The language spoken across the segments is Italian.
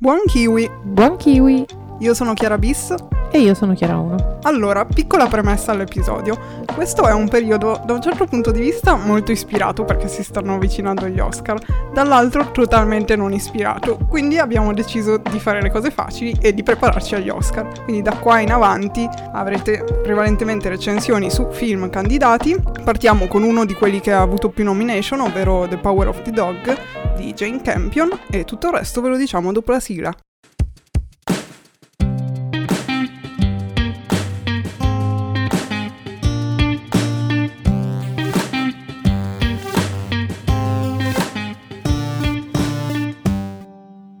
Buon kiwi! Buon kiwi! Io sono Chiara Bis. E io sono Chiara 1. Allora, piccola premessa all'episodio. Questo è un periodo, da un certo punto di vista, molto ispirato perché si stanno avvicinando gli Oscar, dall'altro totalmente non ispirato. Quindi abbiamo deciso di fare le cose facili e di prepararci agli Oscar. Quindi da qua in avanti avrete prevalentemente recensioni su film candidati. Partiamo con uno di quelli che ha avuto più nomination, ovvero The Power of the Dog di Jane Campion, e tutto il resto ve lo diciamo dopo la sigla.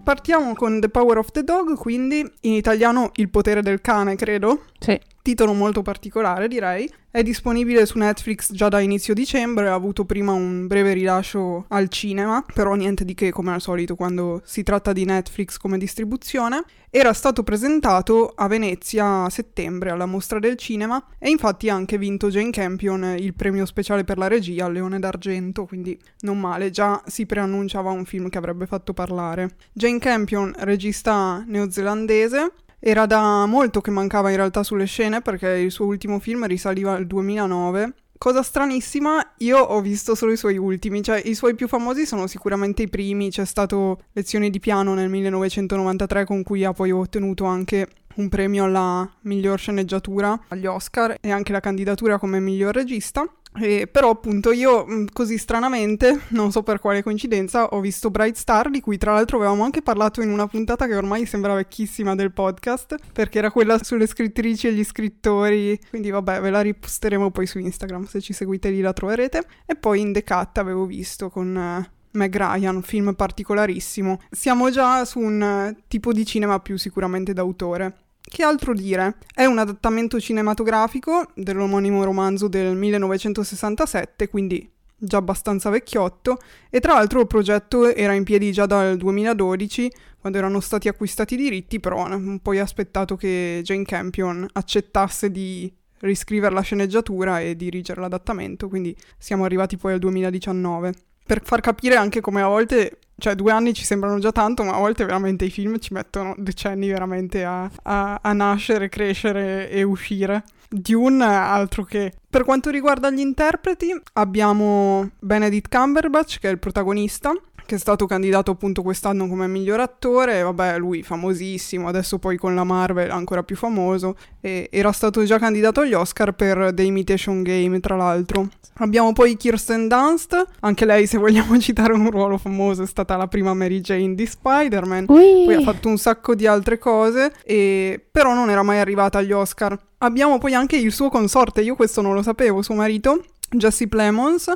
Partiamo con The Power of the Dog, quindi in italiano Il potere del cane, credo. Sì. Titolo molto particolare, direi. È disponibile su Netflix già da inizio dicembre, ha avuto prima un breve rilascio al cinema, però niente di che come al solito quando si tratta di Netflix come distribuzione. Era stato presentato a Venezia a settembre alla mostra del cinema e infatti ha anche vinto Jane Campion il premio speciale per la regia al Leone d'Argento, quindi non male, già si preannunciava un film che avrebbe fatto parlare. Jane Campion, regista neozelandese, era da molto che mancava in realtà sulle scene perché il suo ultimo film risaliva al 2009. Cosa stranissima, io ho visto solo i suoi ultimi, cioè i suoi più famosi sono sicuramente i primi, c'è stato Lezioni di piano nel 1993 con cui ha poi ottenuto anche un premio alla miglior sceneggiatura agli Oscar e anche la candidatura come miglior regista. E però appunto io mm, così stranamente, non so per quale coincidenza, ho visto Bright Star di cui tra l'altro avevamo anche parlato in una puntata che ormai sembra vecchissima del podcast, perché era quella sulle scrittrici e gli scrittori, quindi vabbè ve la riposteremo poi su Instagram, se ci seguite lì la troverete. E poi in The Cat avevo visto con... Uh, Meg Ryan, un film particolarissimo. Siamo già su un uh, tipo di cinema più sicuramente d'autore. Che altro dire? È un adattamento cinematografico dell'omonimo romanzo del 1967, quindi già abbastanza vecchiotto, e tra l'altro il progetto era in piedi già dal 2012, quando erano stati acquistati i diritti, però hanno poi aspettato che Jane Campion accettasse di riscrivere la sceneggiatura e dirigere l'adattamento, quindi siamo arrivati poi al 2019. Per far capire anche come a volte cioè due anni ci sembrano già tanto, ma a volte veramente i film ci mettono decenni veramente a, a, a nascere, crescere e uscire. Dune altro che. Per quanto riguarda gli interpreti, abbiamo Benedict Cumberbatch, che è il protagonista, che è stato candidato appunto quest'anno come miglior attore, vabbè lui famosissimo, adesso poi con la Marvel ancora più famoso, e era stato già candidato agli Oscar per The Imitation Game tra l'altro. Abbiamo poi Kirsten Dunst, anche lei se vogliamo citare un ruolo famoso è stata la prima Mary Jane di Spider-Man, Ui. poi ha fatto un sacco di altre cose, e... però non era mai arrivata agli Oscar. Abbiamo poi anche il suo consorte, io questo non lo sapevo, suo marito, Jesse Plemons,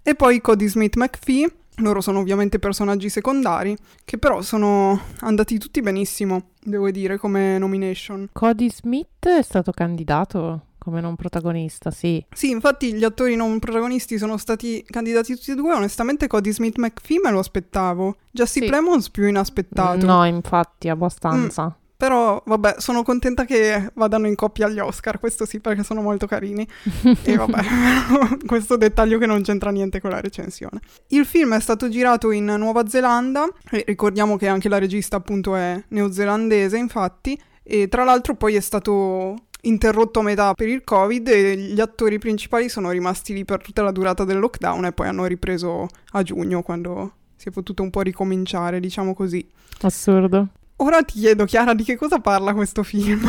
e poi Cody Smith McPhee, loro sono ovviamente personaggi secondari, che però sono andati tutti benissimo, devo dire, come nomination. Cody Smith è stato candidato come non protagonista, sì. Sì, infatti gli attori non protagonisti sono stati candidati tutti e due. Onestamente Cody Smith McPhee me lo aspettavo. Jesse Sì. Plemons più inaspettato. No, infatti, abbastanza. Però vabbè, sono contenta che vadano in coppia agli Oscar, questo sì perché sono molto carini. E vabbè, questo dettaglio che non c'entra niente con la recensione. Il film è stato girato in Nuova Zelanda, ricordiamo che anche la regista appunto è neozelandese infatti, e tra l'altro poi è stato interrotto a metà per il covid e gli attori principali sono rimasti lì per tutta la durata del lockdown e poi hanno ripreso a giugno quando si è potuto un po' ricominciare, diciamo così. Assurdo. Ora ti chiedo, Chiara, di che cosa parla questo film?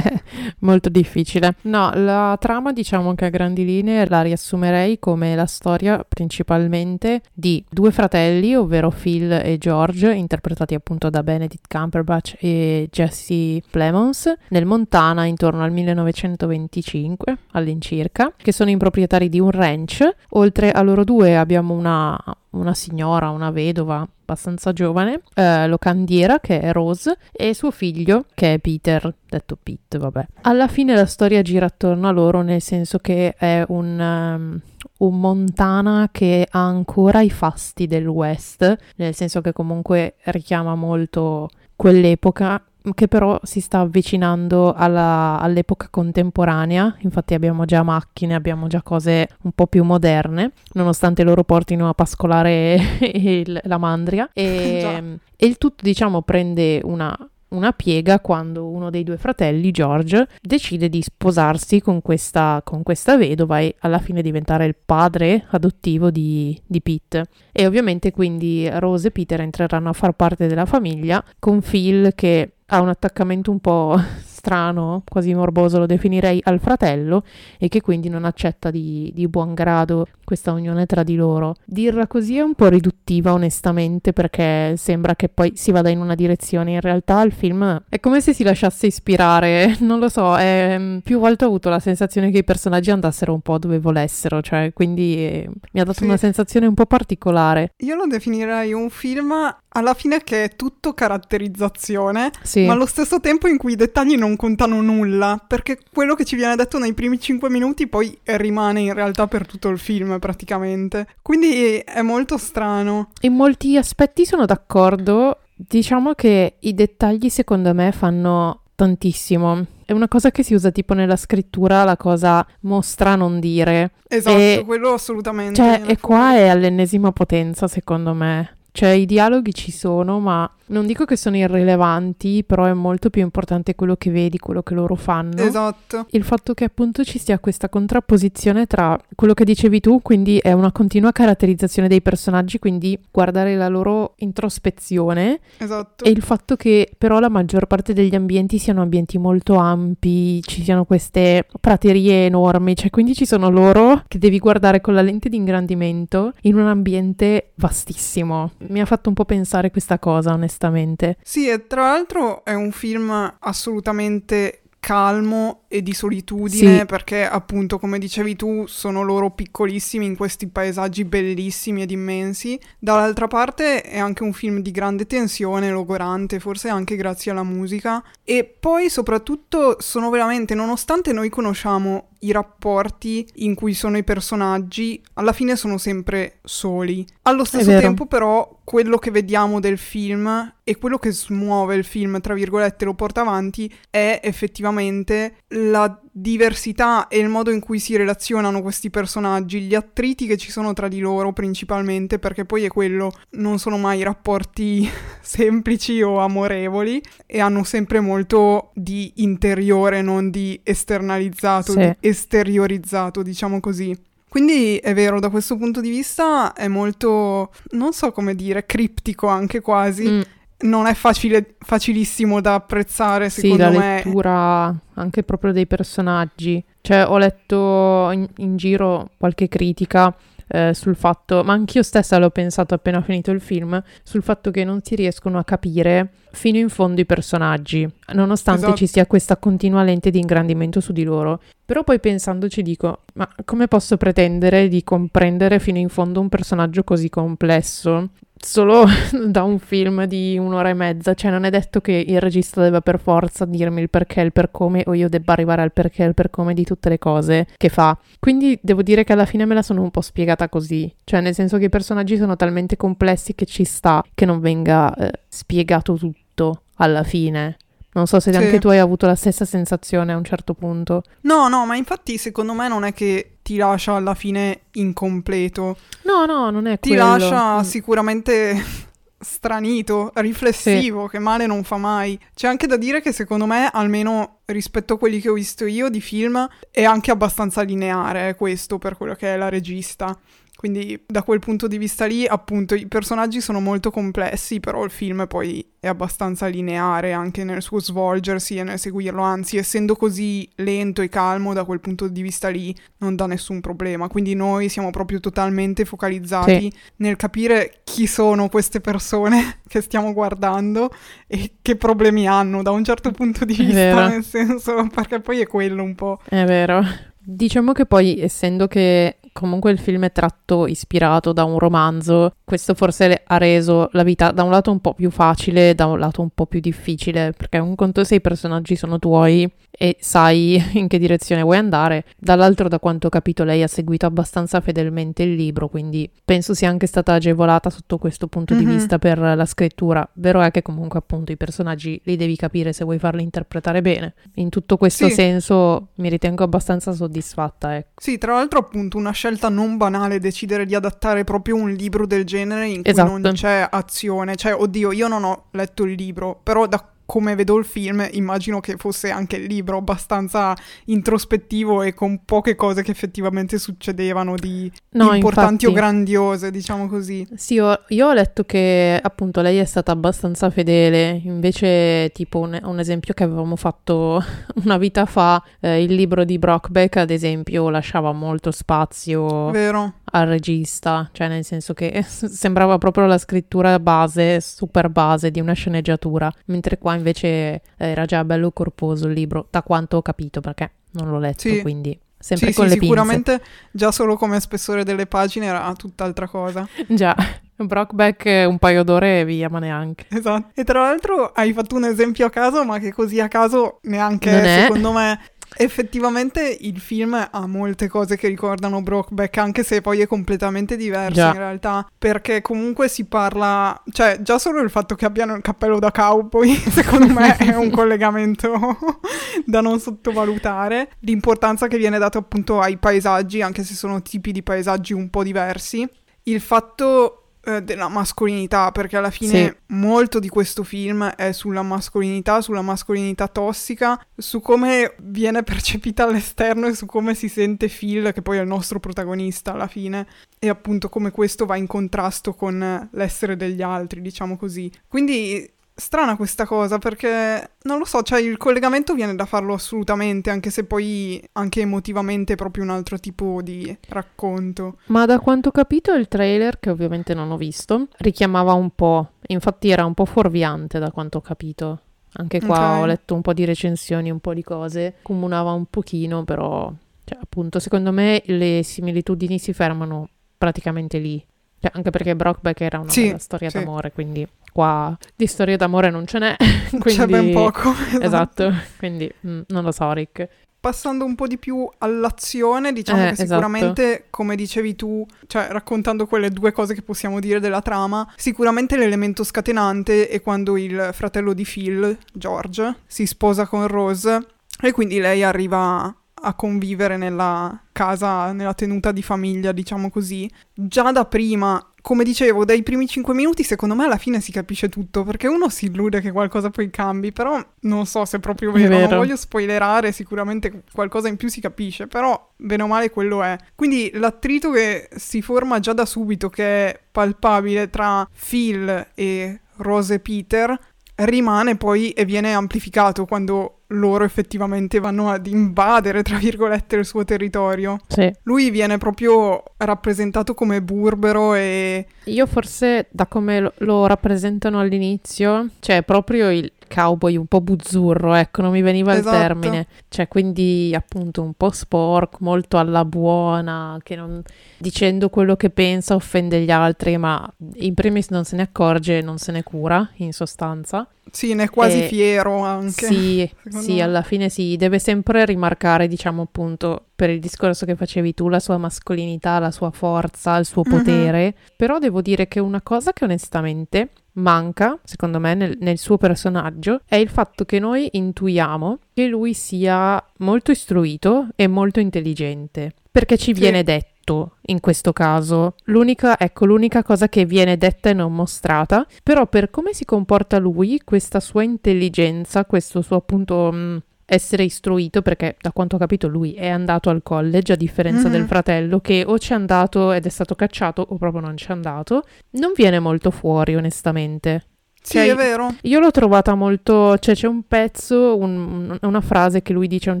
Molto difficile. No, la trama diciamo che a grandi linee la riassumerei come la storia principalmente di due fratelli, ovvero Phil e George, interpretati appunto da Benedict Cumberbatch e Jesse Plemons, nel Montana intorno al 1925 all'incirca, che sono i proprietari di un ranch. Oltre a loro due abbiamo una, una signora, una vedova abbastanza giovane, eh, locandiera che è Rose e suo figlio che è Peter, detto Pete, vabbè. Alla fine la storia gira attorno a loro nel senso che è un, um, un Montana che ha ancora i fasti del West, nel senso che comunque richiama molto quell'epoca che però si sta avvicinando alla, all'epoca contemporanea, infatti abbiamo già macchine, abbiamo già cose un po' più moderne, nonostante loro portino a pascolare il, la mandria. E, e il tutto diciamo prende una una piega quando uno dei due fratelli, George, decide di sposarsi con questa, con questa vedova e alla fine diventare il padre adottivo di, di Pete. E ovviamente quindi Rose e Peter entreranno a far parte della famiglia con Phil che ha un attaccamento un po' strano, quasi morboso lo definirei, al fratello e che quindi non accetta di, di, buon grado questa unione tra di loro. Dirla così è un po' riduttiva onestamente perché sembra che poi si vada in una direzione, in realtà il film è come se si lasciasse ispirare, non lo so, è, più volte ho avuto la sensazione che i personaggi andassero un po' dove volessero, cioè quindi eh, mi ha dato sì. una sensazione un po' particolare. Io lo definirei un film alla fine che è tutto caratterizzazione, sì. ma allo stesso tempo in cui i dettagli non contano nulla, perché quello che ci viene detto nei primi 5 minuti poi rimane in realtà per tutto il film praticamente. Quindi è molto strano. In molti aspetti sono d'accordo, diciamo che i dettagli secondo me fanno tantissimo. È una cosa che si usa tipo nella scrittura, la cosa mostra non dire. Esatto, e, quello assolutamente. Cioè, e qua è all'ennesima potenza, secondo me. Cioè, i dialoghi ci sono, ma non dico che sono irrilevanti, però è molto più importante quello che vedi, quello che loro fanno. Esatto. Il fatto che appunto ci sia questa contrapposizione tra quello che dicevi tu, quindi è una continua caratterizzazione dei personaggi, quindi guardare la loro introspezione. Esatto. E il fatto che però la maggior parte degli ambienti siano ambienti molto ampi, ci siano queste praterie enormi, cioè quindi ci sono loro che devi guardare con la lente di ingrandimento in un ambiente vastissimo. Mi ha fatto un po' pensare questa cosa, onestamente onestamente. Sì, e tra l'altro è un film assolutamente calmo e di solitudine sì. perché appunto come dicevi tu sono loro piccolissimi in questi paesaggi bellissimi ed immensi dall'altra parte è anche un film di grande tensione logorante forse anche grazie alla musica e poi soprattutto sono veramente nonostante noi conosciamo i rapporti in cui sono i personaggi alla fine sono sempre soli. Allo stesso tempo però quello che vediamo del film e quello che smuove il film, tra virgolette, lo porta avanti è effettivamente la diversità e il modo in cui si relazionano questi personaggi, gli attriti che ci sono tra di loro principalmente, perché poi è quello, non sono mai rapporti semplici o amorevoli e hanno sempre molto di interiore, non di esternalizzato, sì. di esteriorizzato, diciamo così. Quindi è vero, da questo punto di vista è molto, non so come dire, criptico anche quasi. Mm non è facile, facilissimo da apprezzare, secondo me. Sì, la lettura anche proprio dei personaggi. Cioè, ho letto in, in giro qualche critica eh, sul fatto, ma anch'io stessa l'ho pensato appena finito il film, sul fatto che non si riescono a capire fino in fondo i personaggi, nonostante esatto. ci sia questa continua lente di ingrandimento su di loro. Però poi pensandoci dico, ma come posso pretendere di comprendere fino in fondo un personaggio così complesso? Solo da un film di un'ora e mezza, cioè non è detto che il regista debba per forza dirmi il perché, il per come o io debba arrivare al perché, il per come di tutte le cose che fa. Quindi devo dire che alla fine me la sono un po' spiegata così, cioè nel senso che i personaggi sono talmente complessi che ci sta che non venga eh, spiegato tutto alla fine. Non so se sì. anche tu hai avuto la stessa sensazione a un certo punto. No, no, ma infatti secondo me non è che ti lascia alla fine incompleto. No, no, non è ti quello. Ti lascia mm. sicuramente stranito, riflessivo, sì. che male non fa mai. C'è anche da dire che secondo me, almeno rispetto a quelli che ho visto io di film, è anche abbastanza lineare questo per quello che è la regista. Quindi da quel punto di vista lì, appunto, i personaggi sono molto complessi, però il film poi è abbastanza lineare anche nel suo svolgersi e nel seguirlo, anzi, essendo così lento e calmo da quel punto di vista lì, non dà nessun problema. Quindi noi siamo proprio totalmente focalizzati sì. nel capire chi sono queste persone che stiamo guardando e che problemi hanno da un certo punto di vista, nel senso, perché poi è quello un po'. È vero. Diciamo che poi, essendo che comunque il film è tratto ispirato da un romanzo, questo forse ha reso la vita da un lato un po' più facile, da un lato un po' più difficile, perché un conto se i personaggi sono tuoi e sai in che direzione vuoi andare, dall'altro da quanto ho capito lei ha seguito abbastanza fedelmente il libro, quindi penso sia anche stata agevolata sotto questo punto mm-hmm. di mhm. vista per la scrittura. Vero è che comunque appunto i personaggi li devi capire se vuoi farli interpretare bene. In tutto questo sì. senso mi ritengo abbastanza soddisfatta. Ecco. Sì, tra l'altro appunto una scelta non banale decidere di adattare proprio un libro del genere in cui esatto. non c'è azione. Cioè, oddio, io non ho letto il libro, però da come vedo il film, immagino che fosse anche il libro abbastanza introspettivo e con poche cose che effettivamente succedevano di no, importanti infatti, o grandiose, diciamo così. Sì, io, io, ho letto che appunto lei è stata abbastanza fedele, invece tipo un, un esempio che avevamo fatto una vita fa, eh, il libro di Brockbeck ad esempio lasciava molto spazio Vero al regista, cioè nel senso che sembrava proprio la scrittura base, super base di una sceneggiatura, mentre qua invece era già bello corposo il libro, da quanto ho capito perché non l'ho letto, sì. quindi sempre sì, con sì, le sicuramente pinze. già solo come spessore delle pagine era tutt'altra cosa. già. Brockback un paio d'ore e via, ma neanche. Esatto. E tra l'altro hai fatto un esempio a caso, ma che così a caso neanche secondo me Effettivamente il film ha molte cose che ricordano Brokeback, anche se poi è completamente diverso già. in realtà, perché comunque si parla, cioè già solo il fatto che abbiano il cappello da cowboy, secondo me è un collegamento da non sottovalutare, l'importanza che viene data appunto ai paesaggi, anche se sono tipi di paesaggi un po' diversi. Il fatto eh, della mascolinità, perché alla fine sì. molto di questo film è sulla mascolinità, sulla mascolinità tossica, su come viene percepita all'esterno e su come si sente Phil, che poi è il nostro protagonista alla fine, e appunto come questo va in contrasto con l'essere degli altri, diciamo così. Quindi strana questa cosa perché non lo so, cioè il collegamento viene da farlo assolutamente, anche se poi anche emotivamente è proprio un altro tipo di racconto. Ma da quanto ho capito il trailer, che ovviamente non ho visto, richiamava un po', infatti era un po' fuorviante da quanto ho capito. Anche qua okay. ho letto un po' di recensioni, un po' di cose, comunava un pochino, però cioè, appunto secondo me le similitudini si fermano praticamente lì. Cioè, anche perché Brockback era una sì, storia sì. d'amore, quindi qua di storie d'amore non ce n'è. quindi... C'è ben poco. Esatto, esatto. quindi mh, mm, non lo so Rick. Passando un po' di più all'azione, diciamo eh, che esatto. sicuramente, esatto. come dicevi tu, cioè raccontando quelle due cose che possiamo dire della trama, sicuramente l'elemento scatenante è quando il fratello di Phil, George, si sposa con Rose e quindi lei arriva a convivere nella casa, nella tenuta di famiglia, diciamo così. Già da prima come dicevo, dai primi 5 minuti secondo me alla fine si capisce tutto, perché uno si illude che qualcosa poi cambi, però non so se è proprio vero, è vero. non voglio spoilerare, sicuramente qualcosa in più si capisce, però bene o male quello è. Quindi l'attrito che si forma già da subito, che è palpabile tra Phil e Rose Peter, rimane poi e viene amplificato quando loro effettivamente vanno ad invadere, tra virgolette, il suo territorio. Sì. Lui viene proprio rappresentato come burbero e... Io forse da come lo, rappresentano all'inizio, cioè proprio il cowboy un po' buzzurro, ecco, non mi veniva esatto. il termine. Cioè, quindi appunto un po' sporco, molto alla buona, che non... dicendo quello che pensa offende gli altri, ma in primis non se ne accorge, non se ne cura, in sostanza. Sì, ne è quasi e... fiero anche. Sì, sì, me. alla fine sì, deve sempre rimarcare, diciamo appunto, per il discorso che facevi tu, la sua mascolinità, la sua forza, il suo mhm. potere. Mm-hmm. Però devo dire che una cosa che onestamente manca, secondo me, nel, nel, suo personaggio è il fatto che noi intuiamo che lui sia molto istruito e molto intelligente. Perché ci sì. viene detto in questo caso. L'unica, ecco, l'unica cosa che viene detta e non mostrata, però per come si comporta lui, questa sua intelligenza, questo suo appunto mh, mm, essere istruito, perché da quanto ho capito lui è andato al college, a differenza mm-hmm. del fratello che o c'è andato ed è stato cacciato o proprio non c'è andato, non viene molto fuori onestamente. Sì, cioè, è vero. Io l'ho trovata molto. Cioè, c'è un pezzo, un, una frase che lui dice a un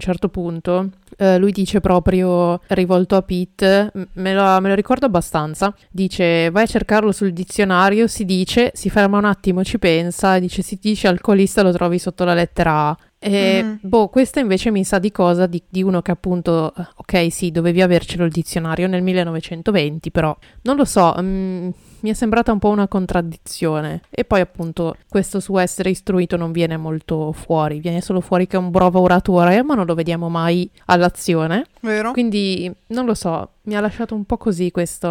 certo punto. Eh, lui dice proprio rivolto a Pete, me lo, me lo, ricordo abbastanza. Dice: Vai a cercarlo sul dizionario. Si dice, si ferma un attimo, ci pensa. Dice: Si dice alcolista, lo trovi sotto la lettera A. E Mhm. boh, questa invece mi sa di cosa? Di, di uno che appunto, ok, sì, dovevi avercelo il dizionario nel 1920, però non lo so, mm, mi è sembrata un po' una contraddizione. E poi appunto questo suo essere istruito non viene molto fuori, viene solo fuori che è un bravo oratore, ma non lo vediamo mai all'azione. Vero? Quindi non lo so, mi ha lasciato un po' così questo,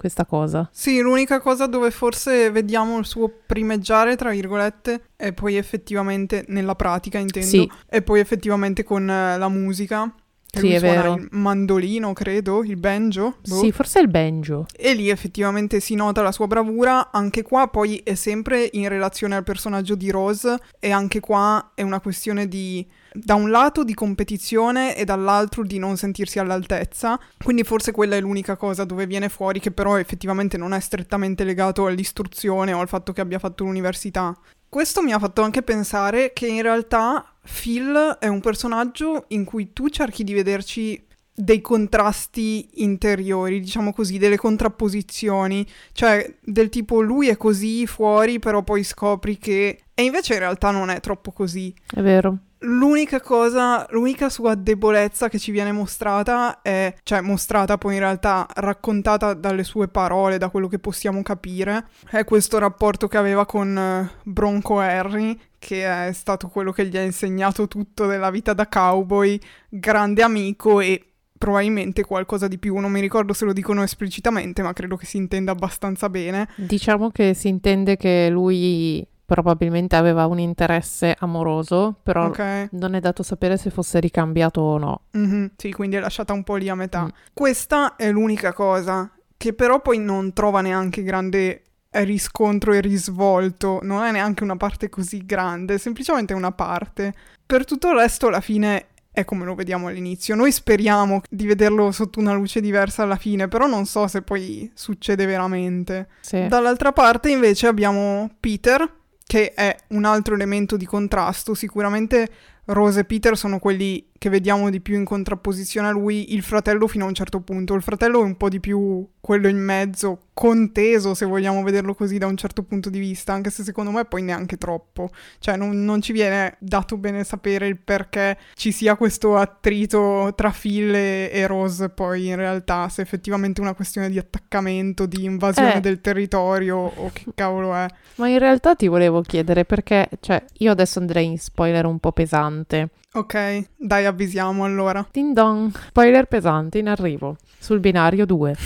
questa cosa. Sì, l'unica cosa dove forse vediamo il suo primeggiare, tra virgolette, è poi effettivamente nella pratica, intendo, Sì. e poi effettivamente con eh, la musica. Che Sì, è vero. il mandolino, credo, il banjo. boh. Sì, forse è il banjo. E lì effettivamente si nota la sua bravura, anche qua poi è sempre in relazione al personaggio di Rose e anche qua è una questione di da un lato di competizione e dall'altro di non sentirsi all'altezza, quindi forse quella è l'unica cosa dove viene fuori che però effettivamente non è strettamente legato all'istruzione o al fatto che abbia fatto l'università. Questo mi ha fatto anche pensare che in realtà Phil è un personaggio in cui tu cerchi di vederci dei contrasti interiori, diciamo così, delle contrapposizioni, cioè del tipo lui è così fuori, però poi scopri che... E invece in realtà non è troppo così. È vero. L'unica cosa, l'unica sua debolezza che ci viene mostrata è, cioè mostrata poi in realtà raccontata dalle sue parole, da quello che possiamo capire, è questo rapporto che aveva con eh, Bronco Harry, che è stato quello che gli ha insegnato tutto della vita da cowboy, grande amico e probabilmente qualcosa di più, non mi ricordo se lo dicono esplicitamente, ma credo che si intenda abbastanza bene. Diciamo che si intende che lui probabilmente aveva un interesse amoroso, però Ok? non è dato sapere se fosse ricambiato o no. Mhm, Sì, quindi è lasciata un po' lì a metà. Mm. Questa è l'unica cosa che però poi non trova neanche grande riscontro e risvolto, non è neanche una parte così grande, è semplicemente una parte. Per tutto il resto alla fine è come lo vediamo all'inizio. Noi speriamo di vederlo sotto una luce diversa alla fine, però non so se poi succede veramente. Sì. Dall'altra parte invece abbiamo Peter, che è un altro elemento di contrasto. Sicuramente Rose e Peter sono quelli che vediamo di più in contrapposizione a lui, il fratello fino a un certo punto. Il fratello è un po' di più quello in mezzo, conteso se vogliamo vederlo così da un certo punto di vista, anche se secondo me poi neanche troppo. Cioè non, non ci viene dato bene sapere il perché ci sia questo attrito tra Phil e, e Rose poi in realtà, se effettivamente è una questione di attaccamento, di invasione Eh. del territorio o che cavolo è. Ma in realtà ti volevo chiedere perché, cioè, io adesso andrei in spoiler un po' pesante. Ok, dai avvisiamo allora. Ding dong, spoiler pesante in arrivo sul binario 2.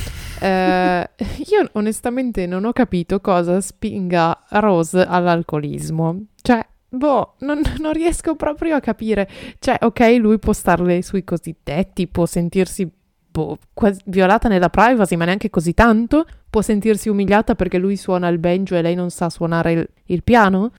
Eh, io onestamente non ho capito cosa spinga Rose all'alcolismo. Cioè, boh, non, non riesco proprio a capire. Cioè, ok, lui può starle sui cosiddetti, può sentirsi boh, quasi violata nella privacy, ma neanche così tanto. Può sentirsi umiliata perché lui suona il banjo e lei non sa suonare il, il piano.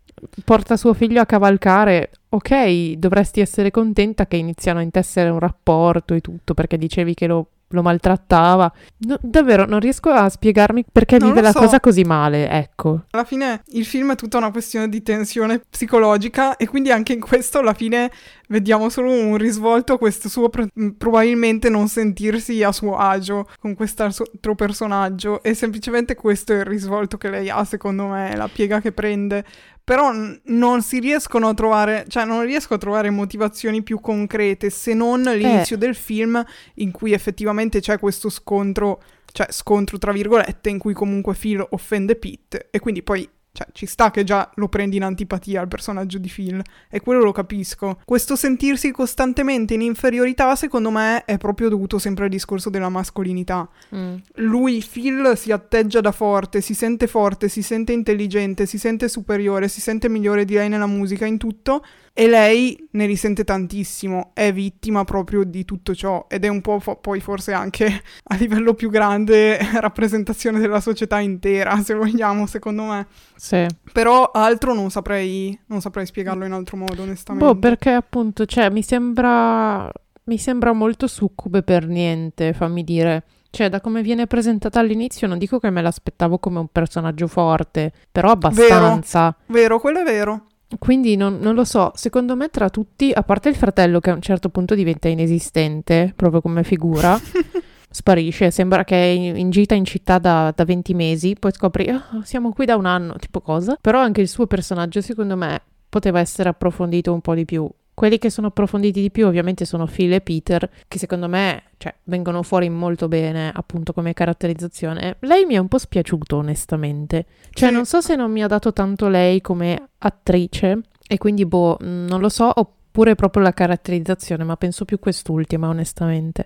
Porta suo figlio a cavalcare. Ok, dovresti essere contenta che iniziano a intessere un rapporto e tutto perché dicevi che lo, lo maltrattava. No, davvero, non riesco a spiegarmi perché Non vive la so. cosa così male, ecco. Alla fine il film è tutta una questione di tensione psicologica e quindi anche in questo alla fine vediamo solo un risvolto a questo suo pro- probabilmente non sentirsi a suo agio con quest'altro personaggio e semplicemente questo è il risvolto che lei ha secondo me, la piega che prende. Però non si riescono a trovare, cioè non riesco a trovare motivazioni più concrete se non l'inizio del film in cui effettivamente c'è questo scontro cioè scontro tra virgolette, in cui comunque Phil offende Pete e quindi poi cioè, ci sta che già lo prendi in antipatia al personaggio di Phil e quello lo capisco. Questo sentirsi costantemente in inferiorità, secondo me, è proprio dovuto sempre al discorso della mascolinità. Lui, Phil, si atteggia da forte, si sente forte, si sente intelligente, si sente superiore, si sente migliore di lei nella musica, in tutto, e lei ne risente tantissimo, è vittima proprio di tutto ciò ed è un po' fo- poi forse anche a livello più grande rappresentazione della società intera, se vogliamo, secondo me. Sì. Però altro non saprei, non saprei spiegarlo in altro modo, onestamente. Boh, perché appunto, cioè, mi sembra. Mi sembra molto succube per niente, fammi dire. Cioè, da come viene presentata all'inizio, non dico che me l'aspettavo come un personaggio forte, però abbastanza. Vero, quello è vero. Quindi non, non lo so, secondo me tra tutti, a parte il fratello che a un certo punto diventa inesistente, proprio come figura, sparisce, sembra che è in, in gita in città da, da 20 mesi, poi scopri, "Ah, siamo qui da un anno, tipo cosa. Però anche il suo personaggio, secondo me, poteva essere approfondito un po' di più. Quelli che sono approfonditi di più ovviamente sono Phil e Peter, che secondo me cioè, vengono fuori molto bene appunto come caratterizzazione. Lei mi è un po' spiaciuto onestamente, cioè sì. non so se non mi ha dato tanto lei come attrice e quindi boh, non lo so, oppure proprio la caratterizzazione, ma penso più quest'ultima onestamente.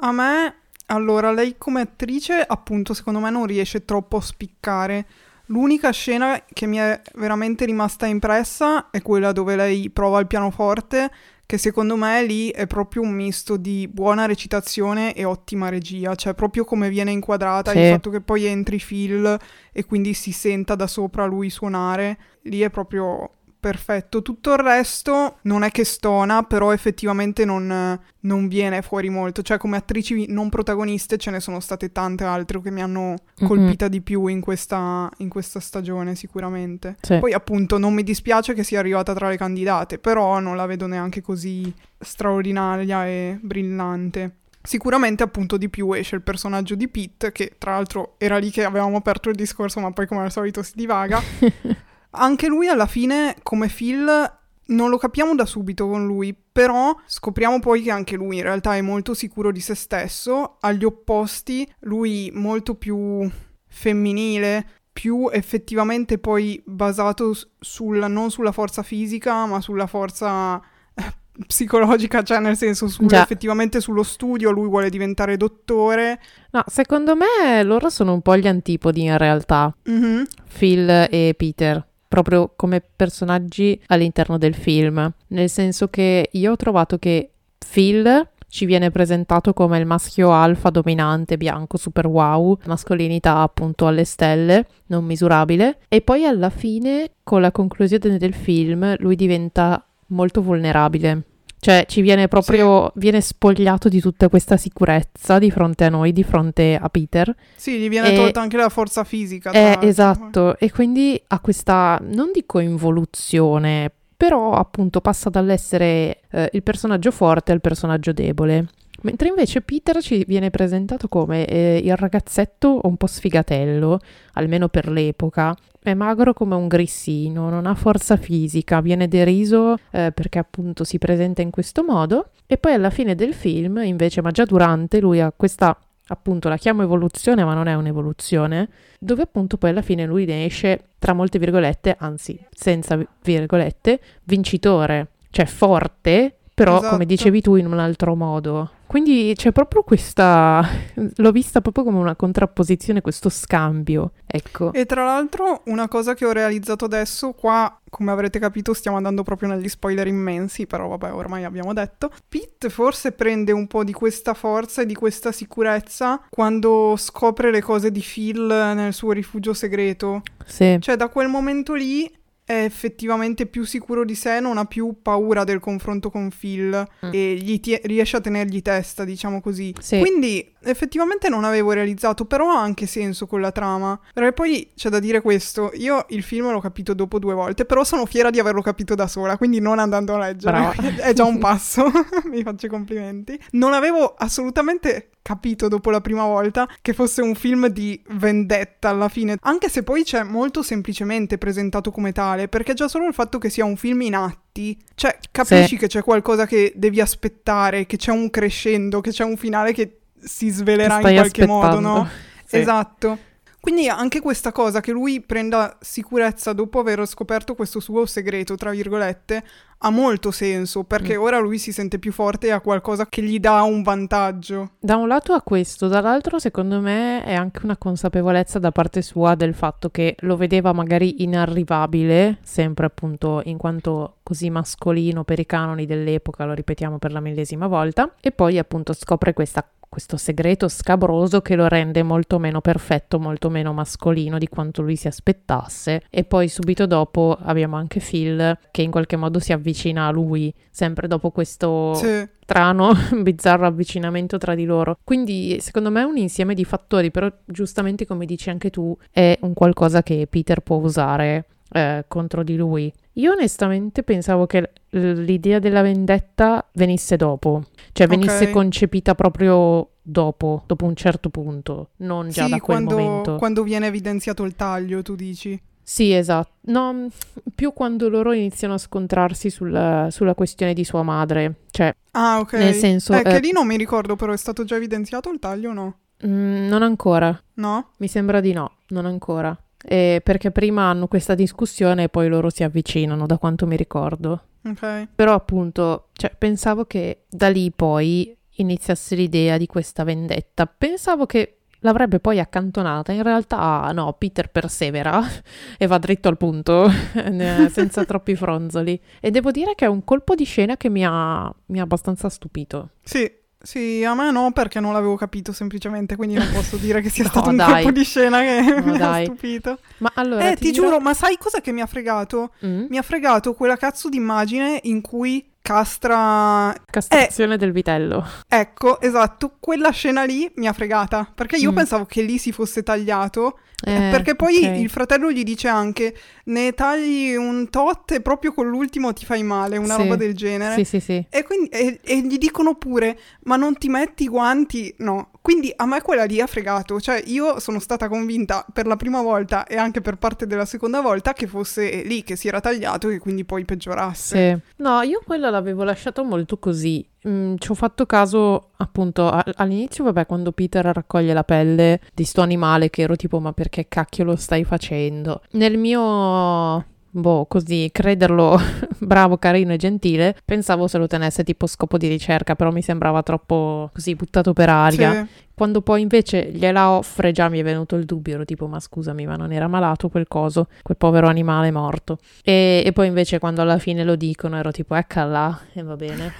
A me, allora, lei come attrice appunto secondo me non riesce troppo a spiccare L'unica scena che mi è veramente rimasta impressa è quella dove lei prova il pianoforte, che secondo me lì è proprio un misto di buona recitazione e ottima regia, cioè proprio come viene inquadrata, sì. il fatto che poi entri Phil e quindi si senta da sopra lui suonare, lì è proprio perfetto. Tutto il resto non è che stona, però effettivamente non, non, viene fuori molto. Cioè, come attrici non protagoniste ce ne sono state tante altre che mi hanno colpita mm-hmm. di più in questa, in questa stagione, sicuramente. Sì. Poi, appunto, non mi dispiace che sia arrivata tra le candidate, però non la vedo neanche così straordinaria e brillante. Sicuramente appunto di più esce il personaggio di Pete, che tra l'altro era lì che avevamo aperto il discorso, ma poi come al solito si divaga. Anche lui alla fine, come Phil, non lo capiamo da subito con lui, però scopriamo poi che anche lui in realtà è molto sicuro di se stesso, agli opposti, lui molto più femminile, più effettivamente poi basato sul, non sulla forza fisica, ma sulla forza eh, psicologica, cioè nel senso sul, effettivamente sullo studio, lui vuole diventare dottore. No, secondo me loro sono un po' gli antipodi in realtà, mm-hmm. Phil e Peter proprio come personaggi all'interno del film, nel senso che io ho trovato che Phil ci viene presentato come il maschio alfa dominante, bianco, super wow, mascolinità appunto alle stelle, non misurabile, e poi alla fine, con la conclusione del film, lui diventa molto vulnerabile cioè ci viene proprio, sì. viene spogliato di tutta questa sicurezza di fronte a noi, di fronte a Peter. Sì, gli viene e... tolta anche la forza fisica. Eh, esatto, e quindi ha questa, non dico involuzione, però appunto passa dall'essere eh, il personaggio forte al personaggio debole. Mentre invece Peter ci viene presentato come eh, il ragazzetto un po' sfigatello, almeno per l'epoca, è magro come un grissino, non ha forza fisica, viene deriso eh, perché appunto si presenta in questo modo e poi alla fine del film invece, ma già durante, lui ha questa appunto la chiamo evoluzione ma non è un'evoluzione, dove appunto poi alla fine lui ne esce tra molte virgolette, anzi senza virgolette, vincitore, cioè forte, però esatto. come dicevi tu in un altro modo. Quindi c'è proprio questa, l'ho vista proprio come una contrapposizione, questo scambio, ecco. E tra l'altro una cosa che ho realizzato adesso, qua come avrete capito stiamo andando proprio negli spoiler immensi, però vabbè ormai abbiamo detto, Pete forse prende un po' di questa forza e di questa sicurezza quando scopre le cose di Phil nel suo rifugio segreto. Sì. Cioè da quel momento lì è effettivamente più sicuro di sé, non ha più paura del confronto con Phil mm. e gli tie- riesce a tenergli testa, diciamo così. Sì. Quindi effettivamente non avevo realizzato, però ha anche senso con la trama. Perché poi c'è da dire questo, io il film l'ho capito dopo due volte, però sono fiera di averlo capito da sola, quindi non andando a leggere. è già un passo, mi faccio i complimenti. Non avevo assolutamente capito dopo la prima volta che fosse un film di vendetta alla fine, anche se poi c'è molto semplicemente presentato come tale, perché già solo il fatto che sia un film in atti, cioè capisci sì. che c'è qualcosa che devi aspettare, che c'è un crescendo, che c'è un finale che si svelerà in qualche aspettando. modo, no? Sì. Esatto. Quindi anche questa cosa che lui prenda sicurezza dopo aver scoperto questo suo segreto, tra virgolette, ha molto senso perché mm. ora lui si sente più forte e ha qualcosa che gli dà un vantaggio. Da un lato ha questo, dall'altro secondo me è anche una consapevolezza da parte sua del fatto che lo vedeva magari inarrivabile, sempre appunto in quanto così mascolino per i canoni dell'epoca, lo ripetiamo per la millesima volta, e poi appunto scopre questa questo segreto scabroso che lo rende molto meno perfetto, molto meno mascolino di quanto lui si aspettasse. E poi subito dopo abbiamo anche Phil che in qualche modo si avvicina a lui, sempre dopo questo sì. strano, bizzarro avvicinamento tra di loro. Quindi secondo me è un insieme di fattori, però giustamente come dici anche tu, è un qualcosa che Peter può usare eh, contro di lui. Io onestamente pensavo che l'idea della vendetta venisse dopo, cioè venisse okay. concepita proprio dopo, dopo un certo punto, non già sì, da quel quando, momento. quando viene evidenziato il taglio, tu dici? Sì, esatto. No, più quando loro iniziano a scontrarsi sulla, sulla questione di sua madre. Cioè, Ah, ok. nel senso... Eh, che eh, lì non mi ricordo, però è stato già evidenziato il taglio o no? mm, non ancora. No? Mi sembra di no, non ancora. Eh, perché prima hanno questa discussione e poi loro si avvicinano, da quanto mi ricordo. Ok. Però appunto, cioè, pensavo che da lì poi iniziasse l'idea di questa vendetta. Pensavo che l'avrebbe poi accantonata. In realtà no, Peter persevera e va dritto al punto, senza troppi fronzoli. E devo dire che è un colpo di scena che mi ha, mi ha abbastanza stupito. Sì, sì, a me no, perché non l'avevo capito semplicemente, quindi non posso dire che sia No, stato un dai. colpo di scena che No, mi ha dai. stupito. Ma allora eh, ti, dirò- giuro, ma sai cosa che mi ha fregato? Mm? Mi ha fregato quella cazzo di immagine in cui castra... Castrazione del vitello. Ecco, esatto, quella scena lì mi ha fregata, perché io Mm. pensavo che lì si fosse tagliato, Eh, perché poi ok. il fratello gli dice anche ne tagli un tot e proprio con l'ultimo ti fai male, una Sì. roba del genere. Sì, sì, sì. E, quindi, e, e gli dicono pure, ma non ti metti i guanti? No. Quindi a me quella lì ha fregato. Cioè, io sono stata convinta per la prima volta e anche per parte della seconda volta che fosse lì che si era tagliato e quindi poi peggiorasse. Sì. No, io quella l'avevo lasciato molto così. Mm, ci ho fatto caso appunto a- all'inizio, vabbè, quando Peter raccoglie la pelle di sto animale che ero tipo, ma perché cacchio lo stai facendo? Nel mio, boh, così, crederlo bravo, carino e gentile, pensavo se lo tenesse tipo scopo di ricerca, però mi sembrava troppo così buttato per aria. Sì. Quando poi invece gliela offre, già mi è venuto il dubbio, ero tipo, ma scusami, ma non era malato quel coso, quel povero animale morto. E, e poi invece quando alla fine lo dicono, ero tipo, eccola, e va bene.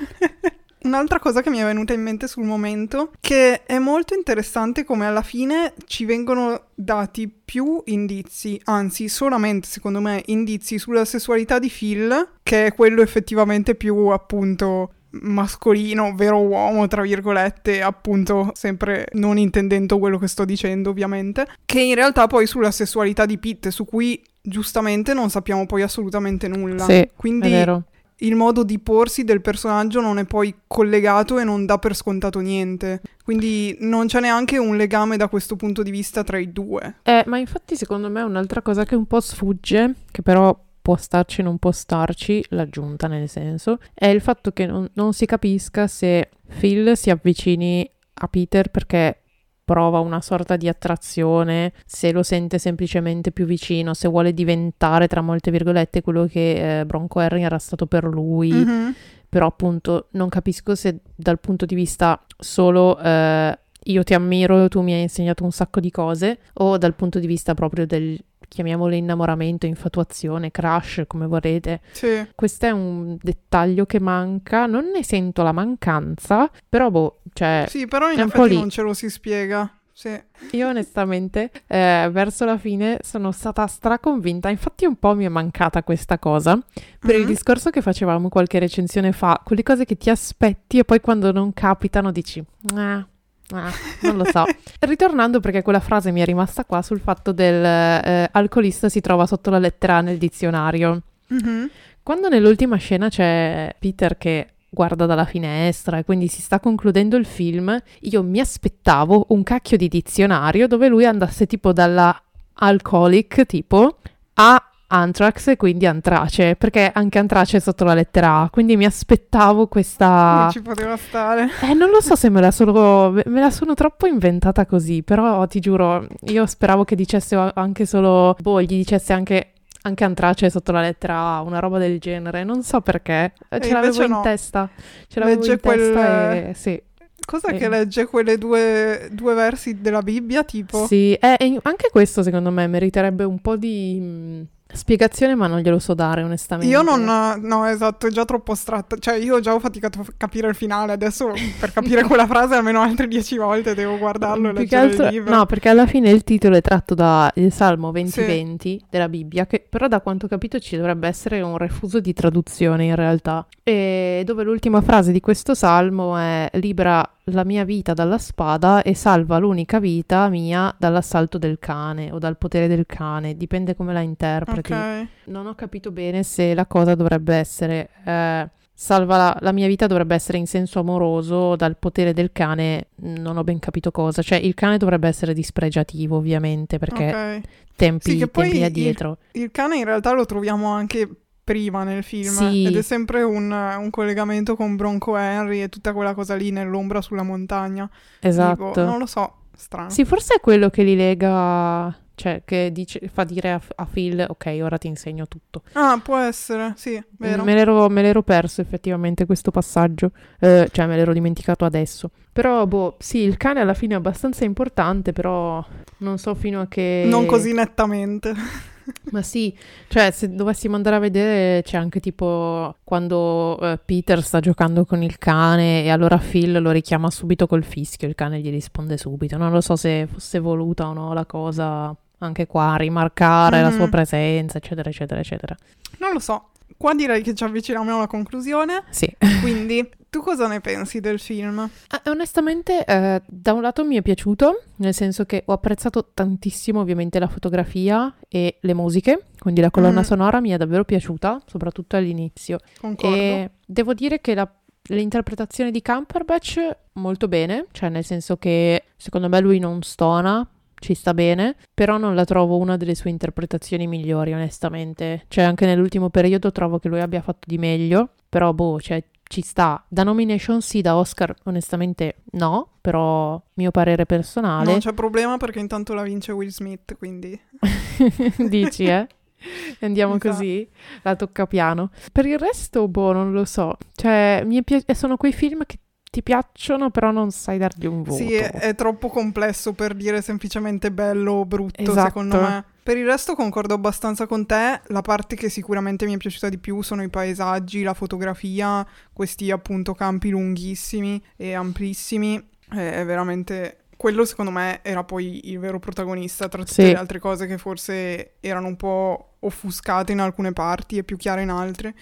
Un'altra cosa che mi è venuta in mente sul momento, che è molto interessante come alla fine ci vengono dati più indizi, anzi solamente secondo me indizi sulla sessualità di Phil, che è quello effettivamente più appunto mascolino, vero uomo, tra virgolette, appunto sempre non intendendo quello che sto dicendo ovviamente, che in realtà poi sulla sessualità di Pete, su cui giustamente non sappiamo poi assolutamente nulla. Sì, Quindi È vero. Il modo di porsi del personaggio non è poi collegato e non dà per scontato niente. Quindi non c'è neanche un legame da questo punto di vista tra i due. Eh, ma infatti secondo me un'altra cosa che un po' sfugge, che però può starci non può starci, l'aggiunta nel senso, è il fatto che non, non si capisca se Phil si avvicini a Peter perché prova una sorta di attrazione, se lo sente semplicemente più vicino, se vuole diventare, tra molte virgolette, quello che eh, Bronco Harry era stato per lui, Mhm. però appunto non capisco se dal punto di vista solo eh, io ti ammiro, tu mi hai insegnato un sacco di cose, o dal punto di vista proprio del, chiamiamolo innamoramento, infatuazione, crush, come volete. Sì. Questo è un dettaglio che manca, non ne sento la mancanza, però boh, cioè... Sì, però in effetti non ce lo si spiega. Sì. Io onestamente eh, verso la fine sono stata straconvinta, infatti un po' mi è mancata questa cosa, per il Mhm. discorso che facevamo qualche recensione fa, quelle cose che ti aspetti e poi quando non capitano dici, ah, ah, non lo so. Ritornando perché quella frase mi è rimasta qua sul fatto del eh, alcolista si trova sotto la lettera A nel dizionario. Mhm. Quando nell'ultima scena c'è Peter che guarda dalla finestra e quindi si sta concludendo il film, io mi aspettavo un cacchio di dizionario dove lui andasse tipo dalla alcoholic tipo a Anthrax e quindi Antrace, perché anche Antrace è sotto la lettera A, quindi mi aspettavo questa... Sì, Ci poteva stare. Eh, non lo so se me la sono, me la sono troppo inventata così, però ti giuro, io speravo che dicesse anche solo, boh, gli dicesse anche, anche Antrace sotto la lettera A, una roba del genere, non so perché, Eh, ce E l'avevo in no. testa, ce l'avevo Legge in testa quel- e sì. Cos'è Sì. che legge quelle due, due versi della Bibbia, tipo? Sì, eh, e anche questo secondo me meriterebbe un po' di mh, spiegazione, ma non glielo so dare onestamente. Io non... No, esatto, è già troppo astratta. Cioè, io già ho faticato a capire il finale. Adesso, per capire quella frase, almeno altre dieci volte devo guardarlo e Più leggere altro- il libro. no, perché alla fine il titolo è tratto dal Salmo 2020 della Bibbia, che però da quanto ho capito ci dovrebbe essere un refuso di traduzione in realtà. E dove l'ultima frase di questo salmo è libera la mia vita dalla spada e salva l'unica vita mia dall'assalto del cane o dal potere del cane, dipende come la interpreti. Ok. Non ho capito bene se la cosa dovrebbe essere eh, salva la, la, mia vita dovrebbe essere in senso amoroso, dal potere del cane non ho ben capito cosa, cioè il cane dovrebbe essere dispregiativo ovviamente perché okay. tempi, sì, tempi addietro. Il, il cane in realtà lo troviamo anche prima nel film sì. ed è sempre un, un, collegamento con Bronco Henry e tutta quella cosa lì nell'ombra sulla montagna. Esatto. Tipo, non lo so, strano. Sì, forse è quello che li lega cioè, che dice, fa dire a, a, Phil, ok, ora ti insegno tutto. Ah, può essere, sì, vero. Me l'ero, me l'ero perso effettivamente questo passaggio, eh, cioè me l'ero dimenticato adesso. Però, boh, sì, il cane alla fine è abbastanza importante, però non so fino a che... Non così nettamente. Ma sì, cioè se dovessimo andare a vedere c'è anche tipo quando uh, Peter sta giocando con il cane e allora Phil lo richiama subito col fischio, il cane gli risponde subito. Non lo so se fosse voluta o no la cosa anche qua, rimarcare mm-hmm. la sua mhm. presenza, eccetera, eccetera, eccetera. Non lo so. Qua direi che ci avviciniamo alla conclusione. Sì. Quindi, tu cosa ne pensi del film? Eh, onestamente, eh, da un lato mi è piaciuto, nel senso che ho apprezzato tantissimo ovviamente la fotografia e le musiche, quindi la colonna mm. sonora mi è davvero piaciuta, soprattutto all'inizio. Concordo. E devo dire che la l'interpretazione di Cumberbatch molto bene, cioè nel senso che secondo me lui non stona, ci sta bene, però non la trovo una delle sue interpretazioni migliori, onestamente. Cioè, anche nell'ultimo periodo trovo che lui abbia fatto di meglio, però boh, cioè, ci sta. Da nomination sì, da Oscar onestamente no, però mio parere personale. Non c'è problema perché intanto la vince Will Smith, quindi... Dici, eh? Andiamo esatto. così, la tocca piano. Per il resto, boh, non lo so. Cioè, mi pi- sono quei film che ti piacciono, però non sai dargli un voto. Sì, è, è troppo complesso per dire semplicemente bello o brutto, esatto. secondo me. Per il resto concordo abbastanza con te, la parte che sicuramente mi è piaciuta di più sono i paesaggi, la fotografia, questi appunto campi lunghissimi e amplissimi, è veramente quello secondo me era poi il vero protagonista tra tutte sì. le altre cose che forse erano un po' offuscate in alcune parti e più chiare in altre.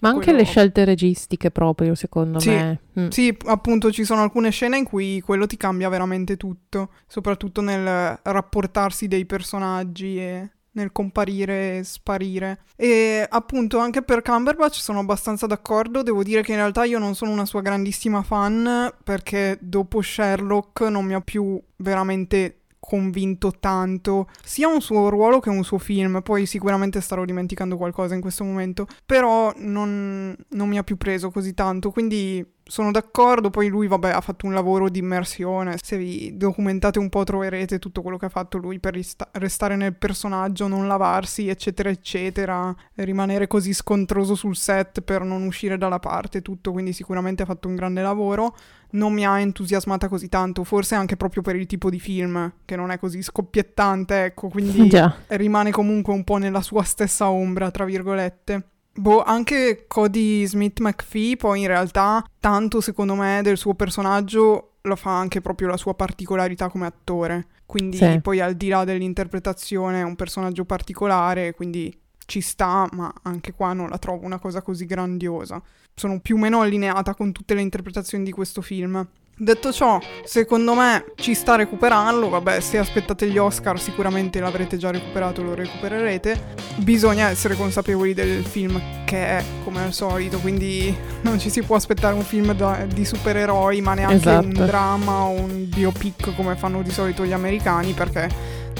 Ma anche quello... le scelte registiche proprio, secondo sì, me. Mm. Sì, appunto ci sono alcune scene in cui quello ti cambia veramente tutto, soprattutto nel rapportarsi dei personaggi e nel comparire e sparire. E appunto anche per Cumberbatch sono abbastanza d'accordo, devo dire che in realtà io non sono una sua grandissima fan perché dopo Sherlock non mi ha più veramente convinto tanto sia un suo ruolo che un suo film. Poi sicuramente starò dimenticando qualcosa in questo momento, però non, non mi ha più preso così tanto. Quindi sono d'accordo, poi lui vabbè ha fatto un lavoro di immersione, se vi documentate un po' troverete tutto quello che ha fatto lui per rista- restare nel personaggio, non lavarsi eccetera eccetera, rimanere così scontroso sul set per non uscire dalla parte, tutto, quindi sicuramente ha fatto un grande lavoro, non mi ha entusiasmata così tanto, forse anche proprio per il tipo di film, che non è così scoppiettante, ecco, quindi Già. rimane comunque un po' nella sua stessa ombra, tra virgolette. Boh, anche Cody Smith McPhee poi in realtà tanto secondo me del suo personaggio lo fa anche proprio la sua particolarità come attore. Quindi sì. poi al di là dell'interpretazione è un personaggio particolare, quindi ci sta, ma anche qua non la trovo una cosa così grandiosa. Sono più o meno allineata con tutte le interpretazioni di questo film. Detto ciò, secondo me ci sta a recuperarlo, vabbè se aspettate gli Oscar sicuramente l'avrete già recuperato, lo recupererete. Bisogna essere consapevoli del film che è, come al solito, quindi non ci si può aspettare un film da, di supereroi, ma neanche esatto. un dramma o un biopic come fanno di solito gli americani, perché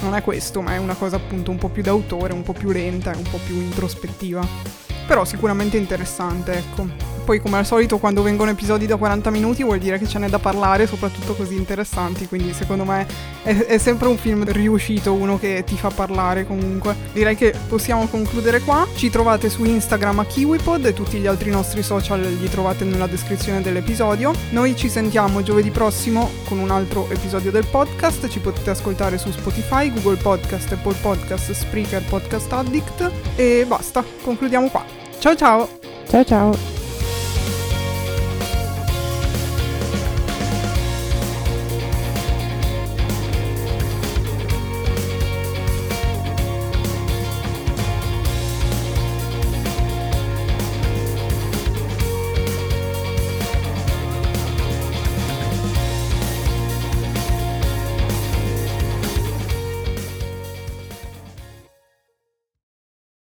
non è questo, ma è una cosa appunto un po' più d'autore, un po' più lenta un po' più introspettiva. Però sicuramente interessante, ecco. Poi come al solito quando vengono episodi da 40 minuti vuol dire che ce n'è da parlare, soprattutto così interessanti, quindi secondo me è, è, sempre un film riuscito, uno che ti fa parlare comunque. Direi che possiamo concludere qua, ci trovate su Instagram a KiwiPod e tutti gli altri nostri social li trovate nella descrizione dell'episodio. Noi ci sentiamo giovedì prossimo con un altro episodio del podcast, ci potete ascoltare su Spotify, Google Podcast, Apple Podcast, Spreaker, Podcast Addict e basta, concludiamo qua. Ciao ciao! Ciao ciao!